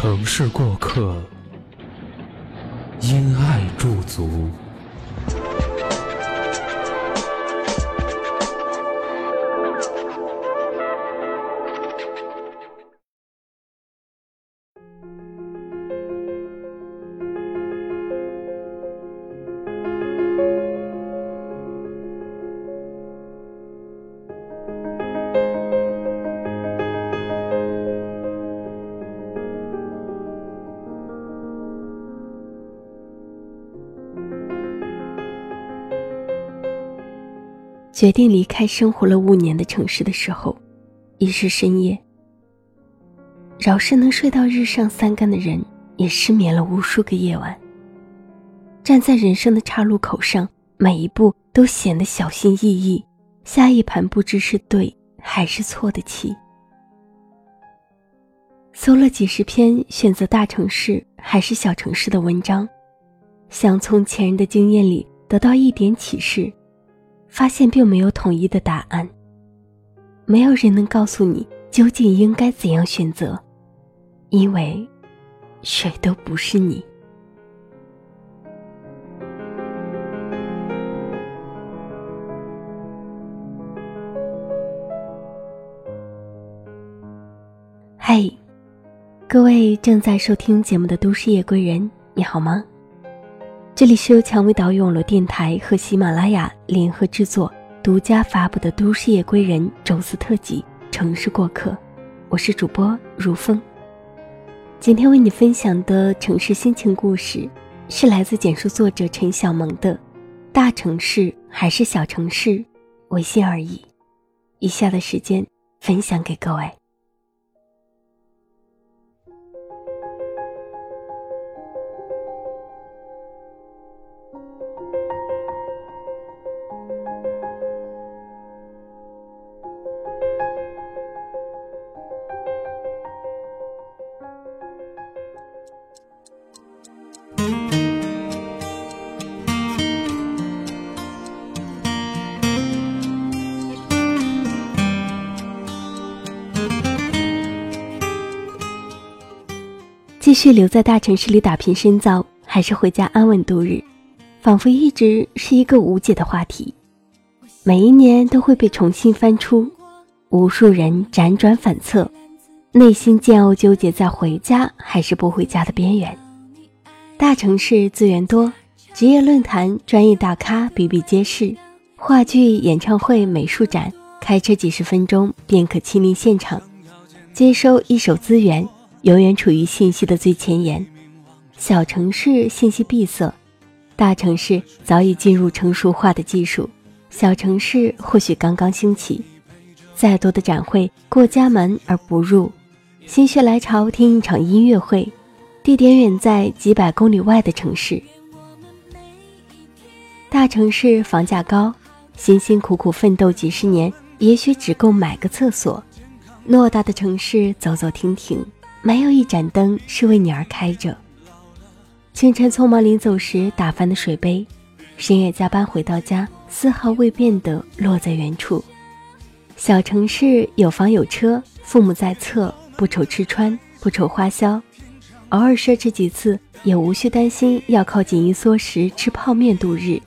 城市过客，因爱驻足。决定离开生活了五年的城市的时候，已是深夜。饶是能睡到日上三竿的人，也失眠了无数个夜晚。站在人生的岔路口上，每一步都显得小心翼翼，下一盘不知是对还是错的棋。搜了几十篇选择大城市还是小城市的文章，想从前人的经验里得到一点启示。发现并没有统一的答案，没有人能告诉你究竟应该怎样选择，因为谁都不是你。嗨，各位正在收听节目的都市夜归人，你好吗？这里是由蔷薇岛永乐电台和喜马拉雅联合制作、独家发布的《都市夜归人》周四特辑《城市过客》，我是主播如风。今天为你分享的城市心情故事，是来自简述作者陈小萌的《大城市还是小城市，唯心而已》。以下的时间分享给各位。继续留在大城市里打拼深造，还是回家安稳度日，仿佛一直是一个无解的话题。每一年都会被重新翻出，无数人辗转反侧，内心煎熬纠结在回家还是不回家的边缘。大城市资源多，职业论坛、专业大咖比比皆是，话剧、演唱会、美术展，开车几十分钟便可亲临现场，接收一手资源。永远处于信息的最前沿，小城市信息闭塞，大城市早已进入成熟化的技术，小城市或许刚刚兴起。再多的展会过家门而不入，心血来潮听一场音乐会，地点远在几百公里外的城市。大城市房价高，辛辛苦苦奋斗几十年，也许只够买个厕所。偌大的城市，走走停停。没有一盏灯是为你而开着。清晨匆忙临走时打翻的水杯，深夜加班回到家丝毫未变的落在原处。小城市有房有车，父母在侧，不愁吃穿，不愁花销，偶尔奢侈几次也无需担心要靠紧衣缩食吃泡面度日。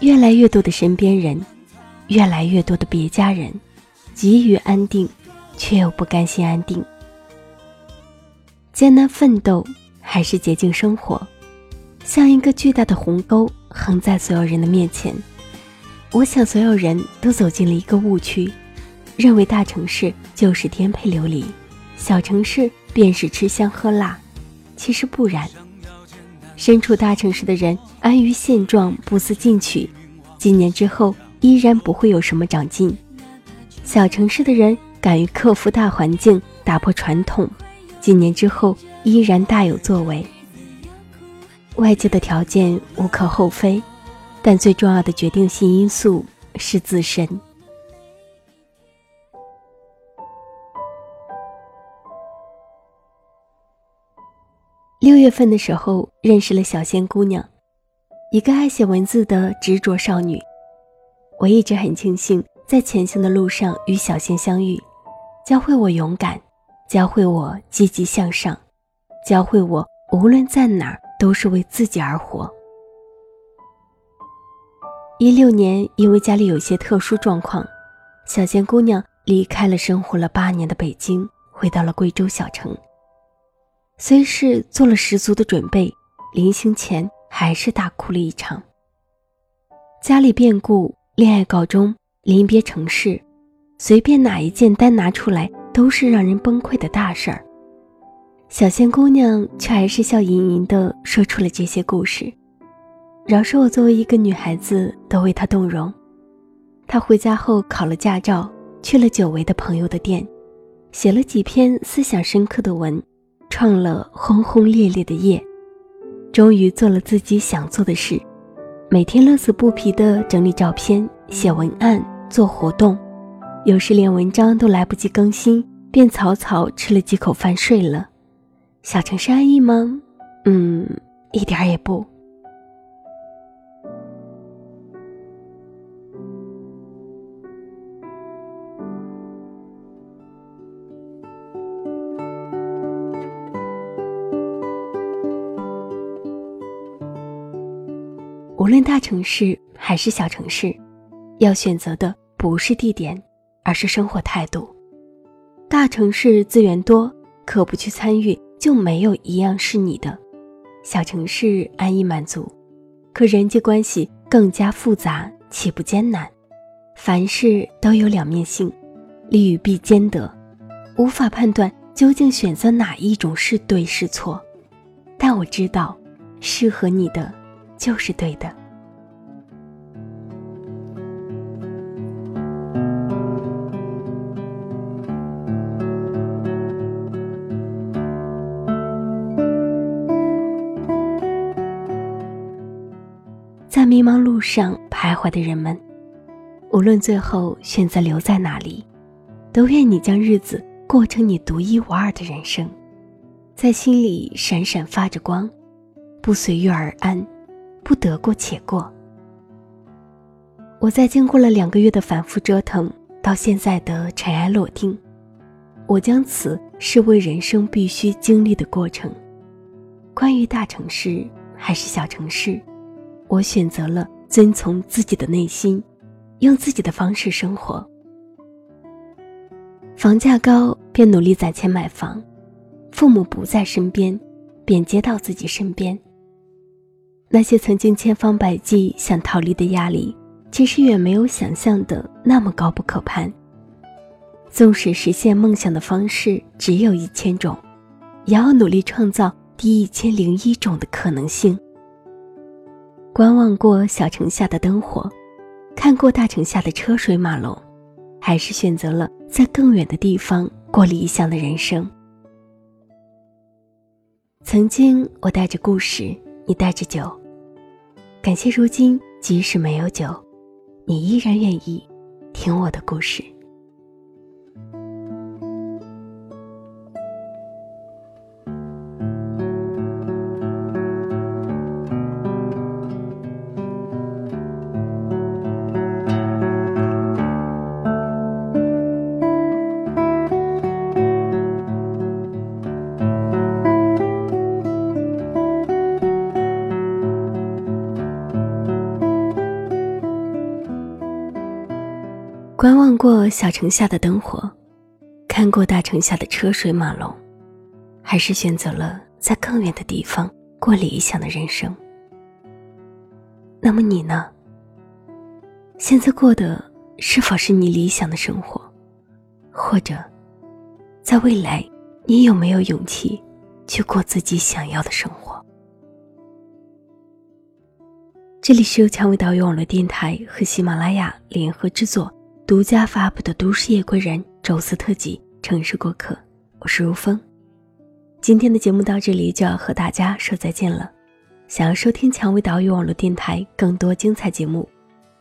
越来越多的身边人，越来越多的别家人，急于安定，却又不甘心安定。艰难奋斗还是洁净生活，像一个巨大的鸿沟横在所有人的面前。我想，所有人都走进了一个误区，认为大城市就是颠沛流离，小城市便是吃香喝辣。其实不然，身处大城市的人安于现状，不思进取，几年之后依然不会有什么长进；小城市的人敢于克服大环境，打破传统，几年之后依然大有作为。外界的条件无可厚非，但最重要的决定性因素是自身。六月份的时候，认识了小仙姑娘，一个爱写文字的执着少女。我一直很庆幸在前行的路上与小仙相遇，教会我勇敢，教会我积极向上，教会我无论在哪儿。都是为自己而活。一六年，因为家里有些特殊状况，小仙姑娘离开了生活了八年的北京，回到了贵州小城。虽是做了十足的准备，临行前还是大哭了一场。家里变故、恋爱告终、临别城市，随便哪一件单拿出来，都是让人崩溃的大事儿。小仙姑娘却还是笑盈盈地说出了这些故事，饶是我作为一个女孩子都为她动容。她回家后考了驾照，去了久违的朋友的店，写了几篇思想深刻的文，创了轰轰烈烈的业，终于做了自己想做的事，每天乐此不疲地整理照片、写文案、做活动，有时连文章都来不及更新，便草草吃了几口饭睡了。小城市安逸吗？嗯，一点儿也不。无论大城市还是小城市，要选择的不是地点，而是生活态度。大城市资源多，可不去参与。就没有一样是你的。小城市安逸满足，可人际关系更加复杂，岂不艰难？凡事都有两面性，利与弊兼得，无法判断究竟选择哪一种是对是错。但我知道，适合你的就是对的。迷茫路上徘徊的人们，无论最后选择留在哪里，都愿你将日子过成你独一无二的人生，在心里闪闪发着光，不随遇而安，不得过且过。我在经过了两个月的反复折腾，到现在的尘埃落定，我将此视为人生必须经历的过程。关于大城市还是小城市？我选择了遵从自己的内心，用自己的方式生活。房价高，便努力攒钱买房；父母不在身边，便接到自己身边。那些曾经千方百计想逃离的压力，其实远没有想象的那么高不可攀。纵使实现梦想的方式只有一千种，也要努力创造第一千零一种的可能性。观望过小城下的灯火，看过大城下的车水马龙，还是选择了在更远的地方过理想的人生。曾经我带着故事，你带着酒，感谢如今即使没有酒，你依然愿意听我的故事。观望过小城下的灯火，看过大城下的车水马龙，还是选择了在更远的地方过理想的人生。那么你呢？现在过的是否是你理想的生活？或者，在未来，你有没有勇气去过自己想要的生活？这里是由蔷薇岛屿网络电台和喜马拉雅联合制作。独家发布的《都市夜归人》周四特辑《城市过客》，我是如风。今天的节目到这里就要和大家说再见了。想要收听蔷薇岛屿网络电台更多精彩节目，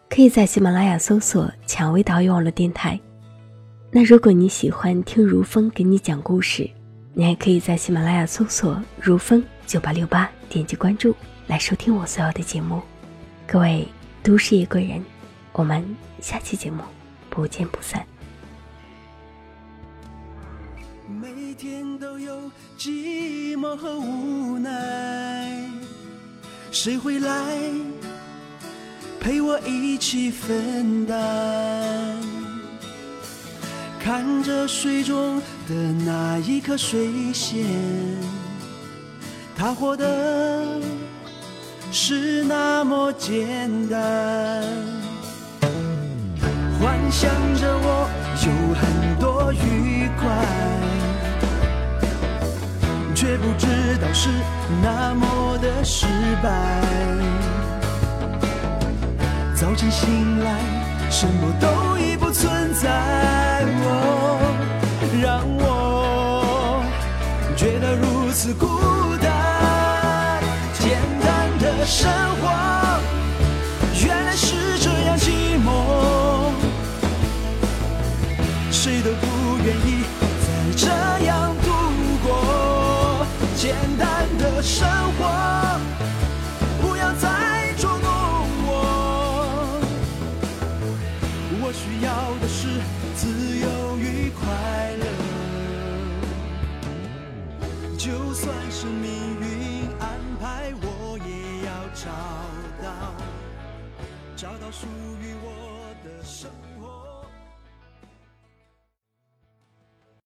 可以在喜马拉雅搜索“蔷薇岛屿网络电台”。那如果你喜欢听如风给你讲故事，你还可以在喜马拉雅搜索“如风九八六八”，点击关注来收听我所有的节目。各位都市夜归人，我们下期节目不见不散。每天都有寂寞和无奈，谁会来陪我一起分担？看着水中的那一颗水仙，它活得是那么简单。幻想着我有很多愉快，却不知道是那么的失败。早晨醒来，什么都已不存在，哦，让我觉得如此孤单。简单的生活，